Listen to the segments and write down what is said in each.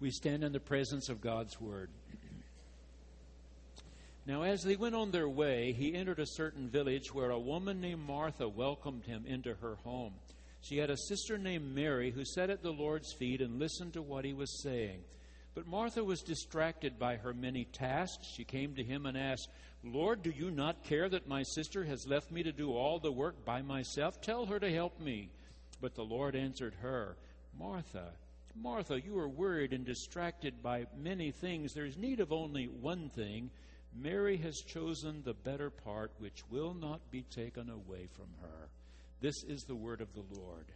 We stand in the presence of God's Word. Now, as they went on their way, he entered a certain village where a woman named Martha welcomed him into her home. She had a sister named Mary who sat at the Lord's feet and listened to what he was saying. But Martha was distracted by her many tasks. She came to him and asked, Lord, do you not care that my sister has left me to do all the work by myself? Tell her to help me. But the Lord answered her, Martha, Martha, you are worried and distracted by many things. There's need of only one thing. Mary has chosen the better part, which will not be taken away from her. This is the word of the Lord.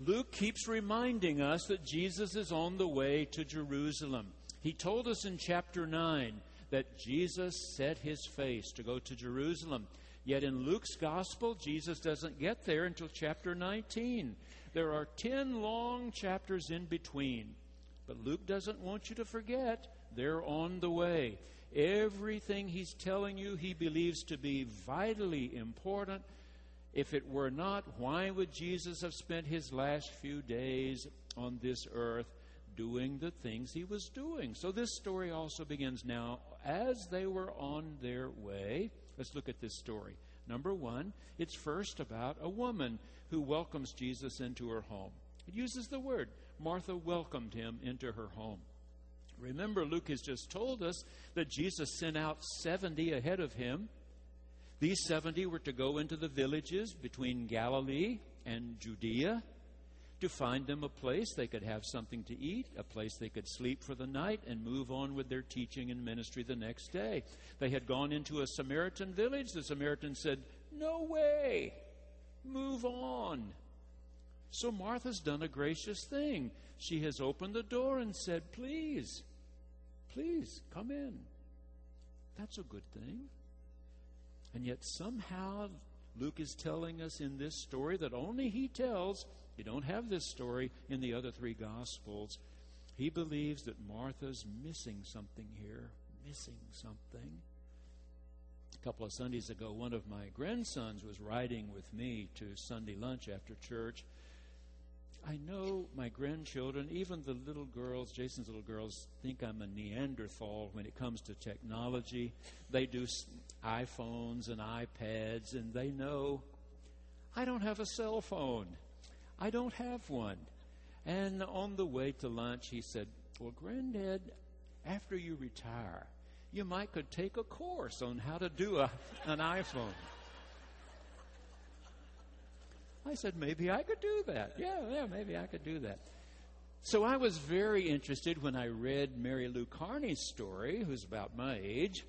Luke keeps reminding us that Jesus is on the way to Jerusalem. He told us in chapter 9 that Jesus set his face to go to Jerusalem. Yet in Luke's gospel, Jesus doesn't get there until chapter 19. There are 10 long chapters in between. But Luke doesn't want you to forget they're on the way. Everything he's telling you, he believes to be vitally important if it were not, why would Jesus have spent his last few days on this earth doing the things he was doing? So this story also begins now. As they were on their way, let's look at this story. Number one, it's first about a woman who welcomes Jesus into her home. It uses the word. Martha welcomed him into her home. Remember, Luke has just told us that Jesus sent out 70 ahead of him these 70 were to go into the villages between Galilee and Judea to find them a place they could have something to eat, a place they could sleep for the night, and move on with their teaching and ministry the next day. They had gone into a Samaritan village. The Samaritan said, No way, move on. So Martha's done a gracious thing. She has opened the door and said, Please, please come in. That's a good thing. And yet, somehow, Luke is telling us in this story that only he tells. You don't have this story in the other three Gospels. He believes that Martha's missing something here, missing something. A couple of Sundays ago, one of my grandsons was riding with me to Sunday lunch after church. I know my grandchildren, even the little girls, Jason's little girls, think I'm a Neanderthal when it comes to technology. They do iPhones and iPads, and they know I don't have a cell phone. I don't have one. And on the way to lunch, he said, Well, Granddad, after you retire, you might could take a course on how to do a, an iPhone. I said, maybe I could do that. Yeah, yeah, maybe I could do that. So I was very interested when I read Mary Lou Carney's story, who's about my age,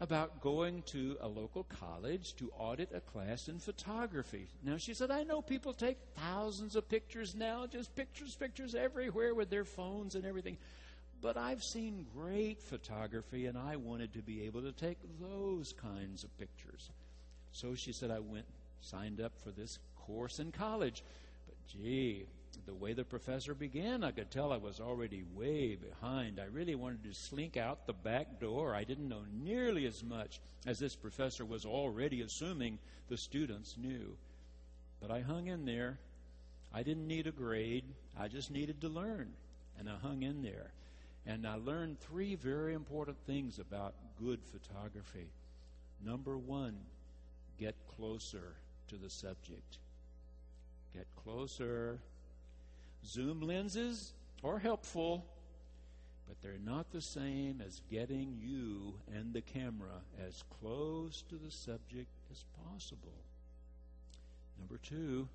about going to a local college to audit a class in photography. Now, she said, I know people take thousands of pictures now, just pictures, pictures everywhere with their phones and everything. But I've seen great photography, and I wanted to be able to take those kinds of pictures. So she said, I went, signed up for this course in college. But gee, the way the professor began, I could tell I was already way behind. I really wanted to slink out the back door. I didn't know nearly as much as this professor was already assuming the students knew. But I hung in there. I didn't need a grade, I just needed to learn. And I hung in there. And I learned three very important things about good photography. Number one, get closer to the subject. Get closer. Zoom lenses are helpful, but they're not the same as getting you and the camera as close to the subject as possible. Number two,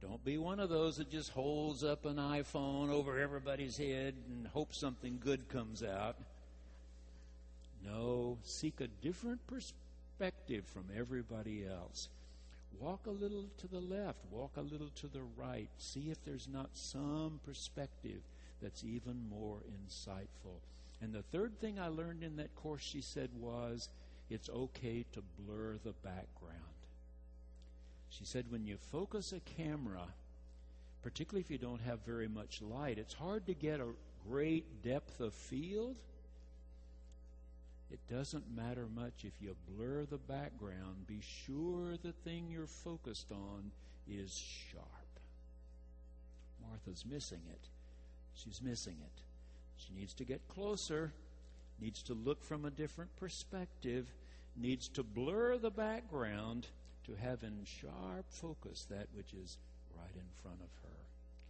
don't be one of those that just holds up an iPhone over everybody's head and hopes something good comes out. No, seek a different perspective from everybody else. Walk a little to the left, walk a little to the right. See if there's not some perspective that's even more insightful. And the third thing I learned in that course, she said, was it's okay to blur the background. She said, when you focus a camera, particularly if you don't have very much light, it's hard to get a great depth of field it doesn't matter much if you blur the background. Be sure the thing you're focused on is sharp. Martha's missing it. She's missing it. She needs to get closer, needs to look from a different perspective, needs to blur the background to have in sharp focus that which is right in front of her.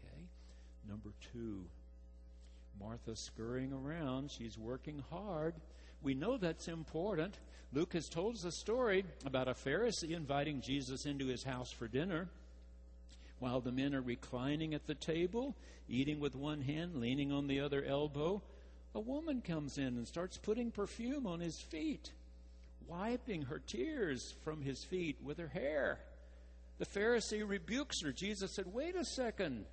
Okay? Number two, Martha scurrying around. She's working hard. We know that's important. Luke has told us a story about a Pharisee inviting Jesus into his house for dinner. While the men are reclining at the table, eating with one hand, leaning on the other elbow, a woman comes in and starts putting perfume on his feet, wiping her tears from his feet with her hair. The Pharisee rebukes her. Jesus said, Wait a second.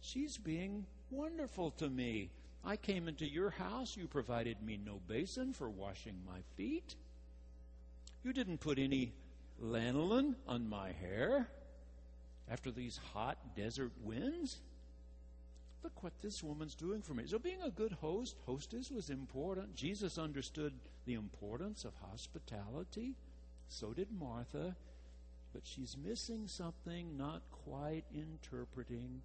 She's being wonderful to me. I came into your house. You provided me no basin for washing my feet. You didn't put any lanolin on my hair after these hot desert winds. Look what this woman's doing for me. So, being a good host, hostess was important. Jesus understood the importance of hospitality. So did Martha. But she's missing something, not quite interpreting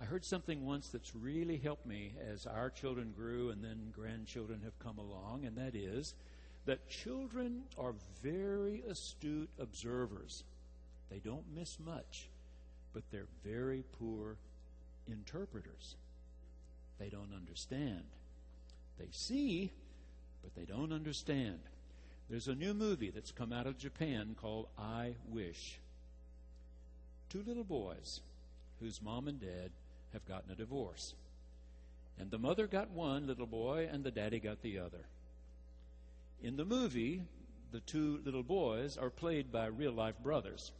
I heard something once that's really helped me as our children grew and then grandchildren have come along, and that is that children are very astute observers. They don't miss much, but they're very poor interpreters. They don't understand. They see, but they don't understand. There's a new movie that's come out of Japan called I Wish. Two little boys whose mom and dad have gotten a divorce. And the mother got one little boy, and the daddy got the other. In the movie, the two little boys are played by real life brothers.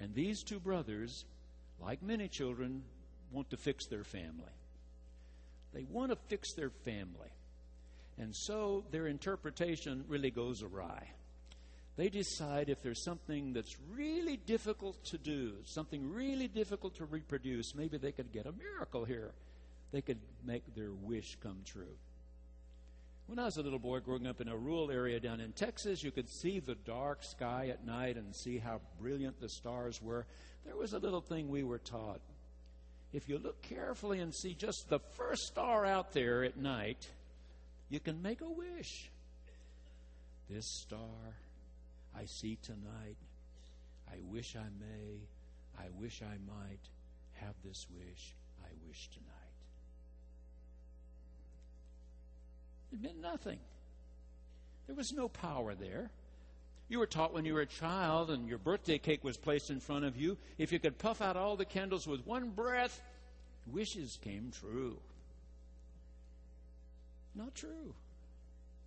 And these two brothers, like many children, want to fix their family. They want to fix their family. And so their interpretation really goes awry they decide if there's something that's really difficult to do, something really difficult to reproduce, maybe they could get a miracle here. They could make their wish come true. When I was a little boy growing up in a rural area down in Texas, you could see the dark sky at night and see how brilliant the stars were. There was a little thing we were taught. If you look carefully and see just the first star out there at night, you can make a wish. This star I see tonight. I wish I may. I wish I might have this wish. I wish tonight. It meant nothing. There was no power there. You were taught when you were a child and your birthday cake was placed in front of you, if you could puff out all the candles with one breath, wishes came true. Not true.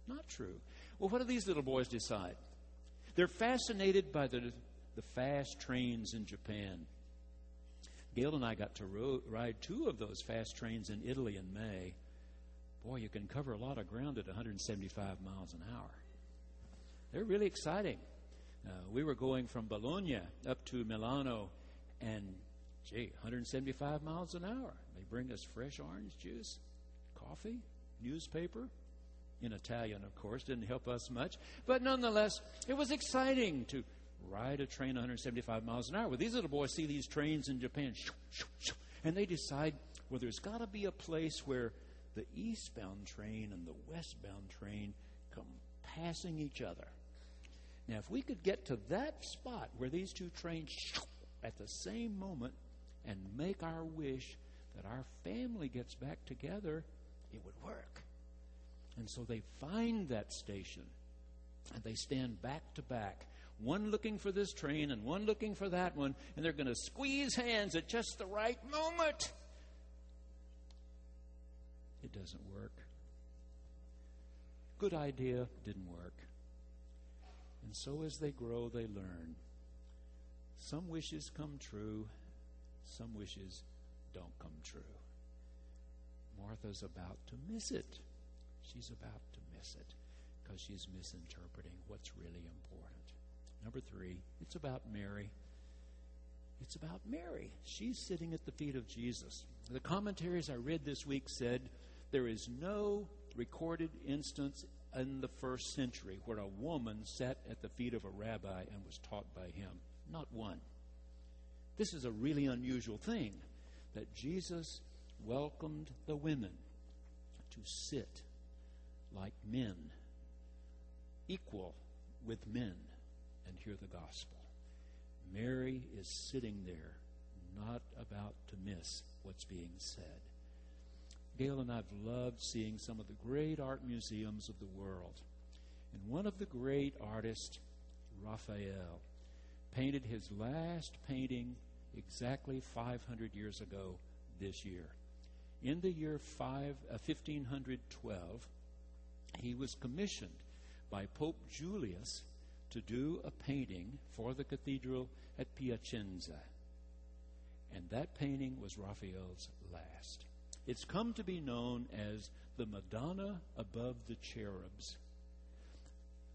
Not true. Well, what do these little boys decide? They're fascinated by the, the fast trains in Japan. Gail and I got to ro- ride two of those fast trains in Italy in May. Boy, you can cover a lot of ground at 175 miles an hour. They're really exciting. Uh, we were going from Bologna up to Milano, and gee, 175 miles an hour. They bring us fresh orange juice, coffee, newspaper, in Italian, of course, didn't help us much. But nonetheless, it was exciting to ride a train 175 miles an hour. Well, these little boys see these trains in Japan, and they decide, well, there's got to be a place where the eastbound train and the westbound train come passing each other. Now, if we could get to that spot where these two trains at the same moment and make our wish that our family gets back together, it would work. And so they find that station and they stand back to back, one looking for this train and one looking for that one, and they're going to squeeze hands at just the right moment. It doesn't work. Good idea, didn't work. And so as they grow, they learn. Some wishes come true, some wishes don't come true. Martha's about to miss it she's about to miss it because she's misinterpreting what's really important. Number three, it's about Mary. It's about Mary. She's sitting at the feet of Jesus. The commentaries I read this week said there is no recorded instance in the first century where a woman sat at the feet of a rabbi and was taught by him. Not one. This is a really unusual thing that Jesus welcomed the women to sit like men, equal with men, and hear the gospel. Mary is sitting there, not about to miss what's being said. Gail and I have loved seeing some of the great art museums of the world. And one of the great artists, Raphael, painted his last painting exactly 500 years ago this year. In the year five, uh, 1512, he was commissioned by Pope Julius to do a painting for the cathedral at Piacenza. And that painting was Raphael's last. It's come to be known as the Madonna above the cherubs.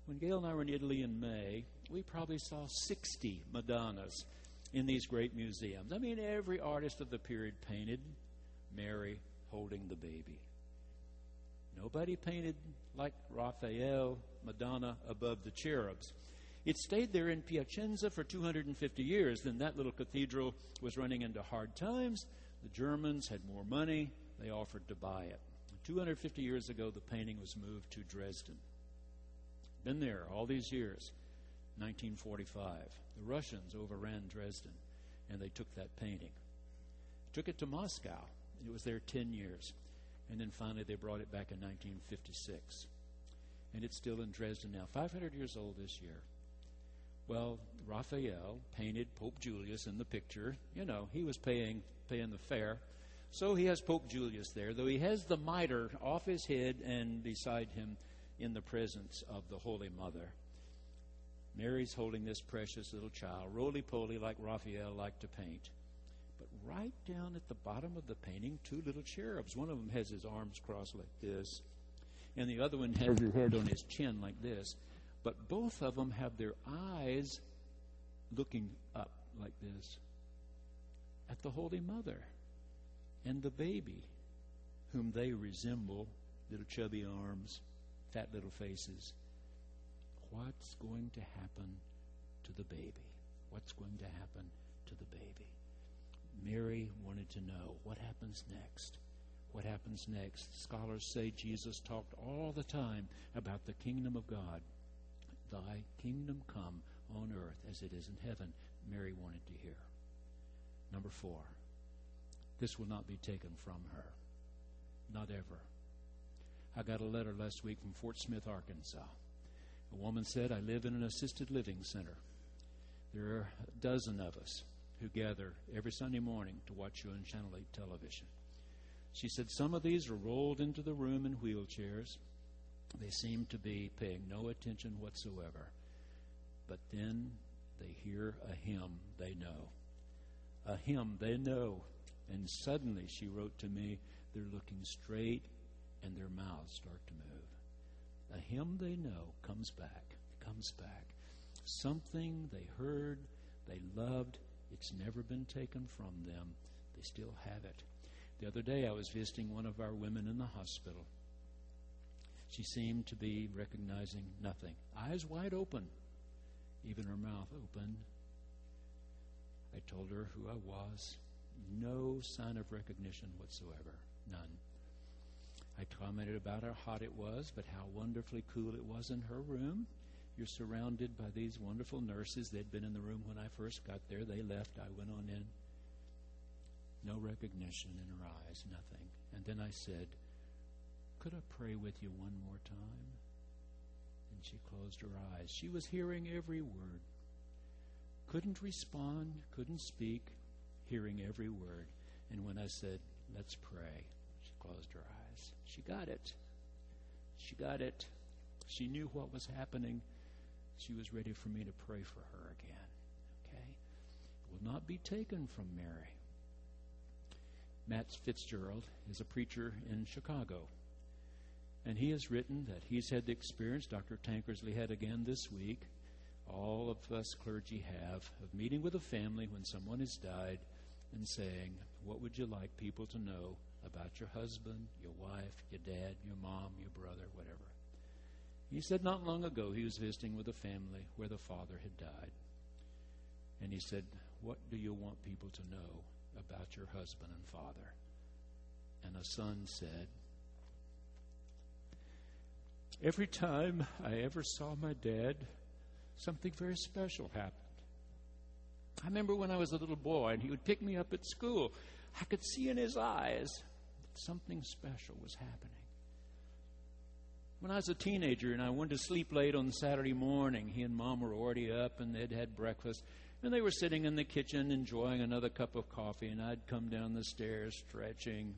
When Gail and I were in Italy in May, we probably saw 60 Madonnas in these great museums. I mean, every artist of the period painted Mary holding the baby. Nobody painted like Raphael, Madonna above the cherubs. It stayed there in Piacenza for 250 years. Then that little cathedral was running into hard times. The Germans had more money. They offered to buy it. 250 years ago, the painting was moved to Dresden. Been there all these years. 1945. The Russians overran Dresden, and they took that painting. Took it to Moscow. It was there 10 years. And then finally, they brought it back in 1956. And it's still in Dresden now, 500 years old this year. Well, Raphael painted Pope Julius in the picture. You know, he was paying paying the fare. So he has Pope Julius there, though he has the mitre off his head and beside him in the presence of the Holy Mother. Mary's holding this precious little child, roly poly like Raphael liked to paint. Right down at the bottom of the painting, two little cherubs. One of them has his arms crossed like this, and the other one has his head on his chin like this. But both of them have their eyes looking up like this at the Holy Mother and the baby, whom they resemble little chubby arms, fat little faces. What's going to happen to the baby? What's going to happen to the baby? Mary wanted to know what happens next. What happens next? Scholars say Jesus talked all the time about the kingdom of God Thy kingdom come on earth as it is in heaven, Mary wanted to hear. Number four, this will not be taken from her. Not ever. I got a letter last week from Fort Smith, Arkansas. A woman said, I live in an assisted living center. There are a dozen of us who gather every Sunday morning to watch you on Channel 8 television. She said, Some of these are rolled into the room in wheelchairs. They seem to be paying no attention whatsoever. But then they hear a hymn they know. A hymn they know. And suddenly, she wrote to me, they're looking straight and their mouths start to move. A hymn they know comes back, comes back. Something they heard, they loved, it's never been taken from them. They still have it. The other day, I was visiting one of our women in the hospital. She seemed to be recognizing nothing. Eyes wide open, even her mouth open. I told her who I was. No sign of recognition whatsoever. None. I commented about how hot it was, but how wonderfully cool it was in her room. You're surrounded by these wonderful nurses. They'd been in the room when I first got there. They left. I went on in. No recognition in her eyes, nothing. And then I said, could I pray with you one more time? And she closed her eyes. She was hearing every word. Couldn't respond, couldn't speak, hearing every word. And when I said, Let's pray, she closed her eyes. She got it. She got it. She knew what was happening. She was ready for me to pray for her again. Okay? It will not be taken from Mary. Matt Fitzgerald is a preacher in Chicago. And he has written that he's had the experience Dr. Tankersley had again this week. All of us clergy have of meeting with a family when someone has died and saying, What would you like people to know about your husband, your wife, your dad, your mom, your brother, whatever? He said not long ago he was visiting with a family where the father had died. And he said, What do you want people to know about your husband and father? And a son said, Every time I ever saw my dad, something very special happened. I remember when I was a little boy and he would pick me up at school, I could see in his eyes that something special was happening. When I was a teenager and I went to sleep late on Saturday morning, he and mom were already up and they'd had breakfast. And they were sitting in the kitchen enjoying another cup of coffee, and I'd come down the stairs stretching.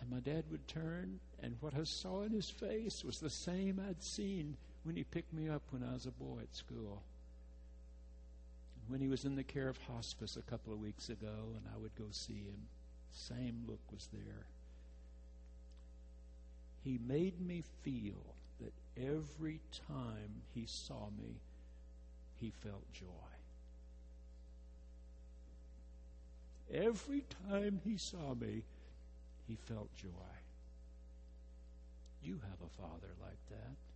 And my dad would turn, and what I saw in his face was the same I'd seen when he picked me up when I was a boy at school. When he was in the care of hospice a couple of weeks ago, and I would go see him, same look was there. He made me feel that every time he saw me, he felt joy. Every time he saw me, he felt joy. You have a father like that.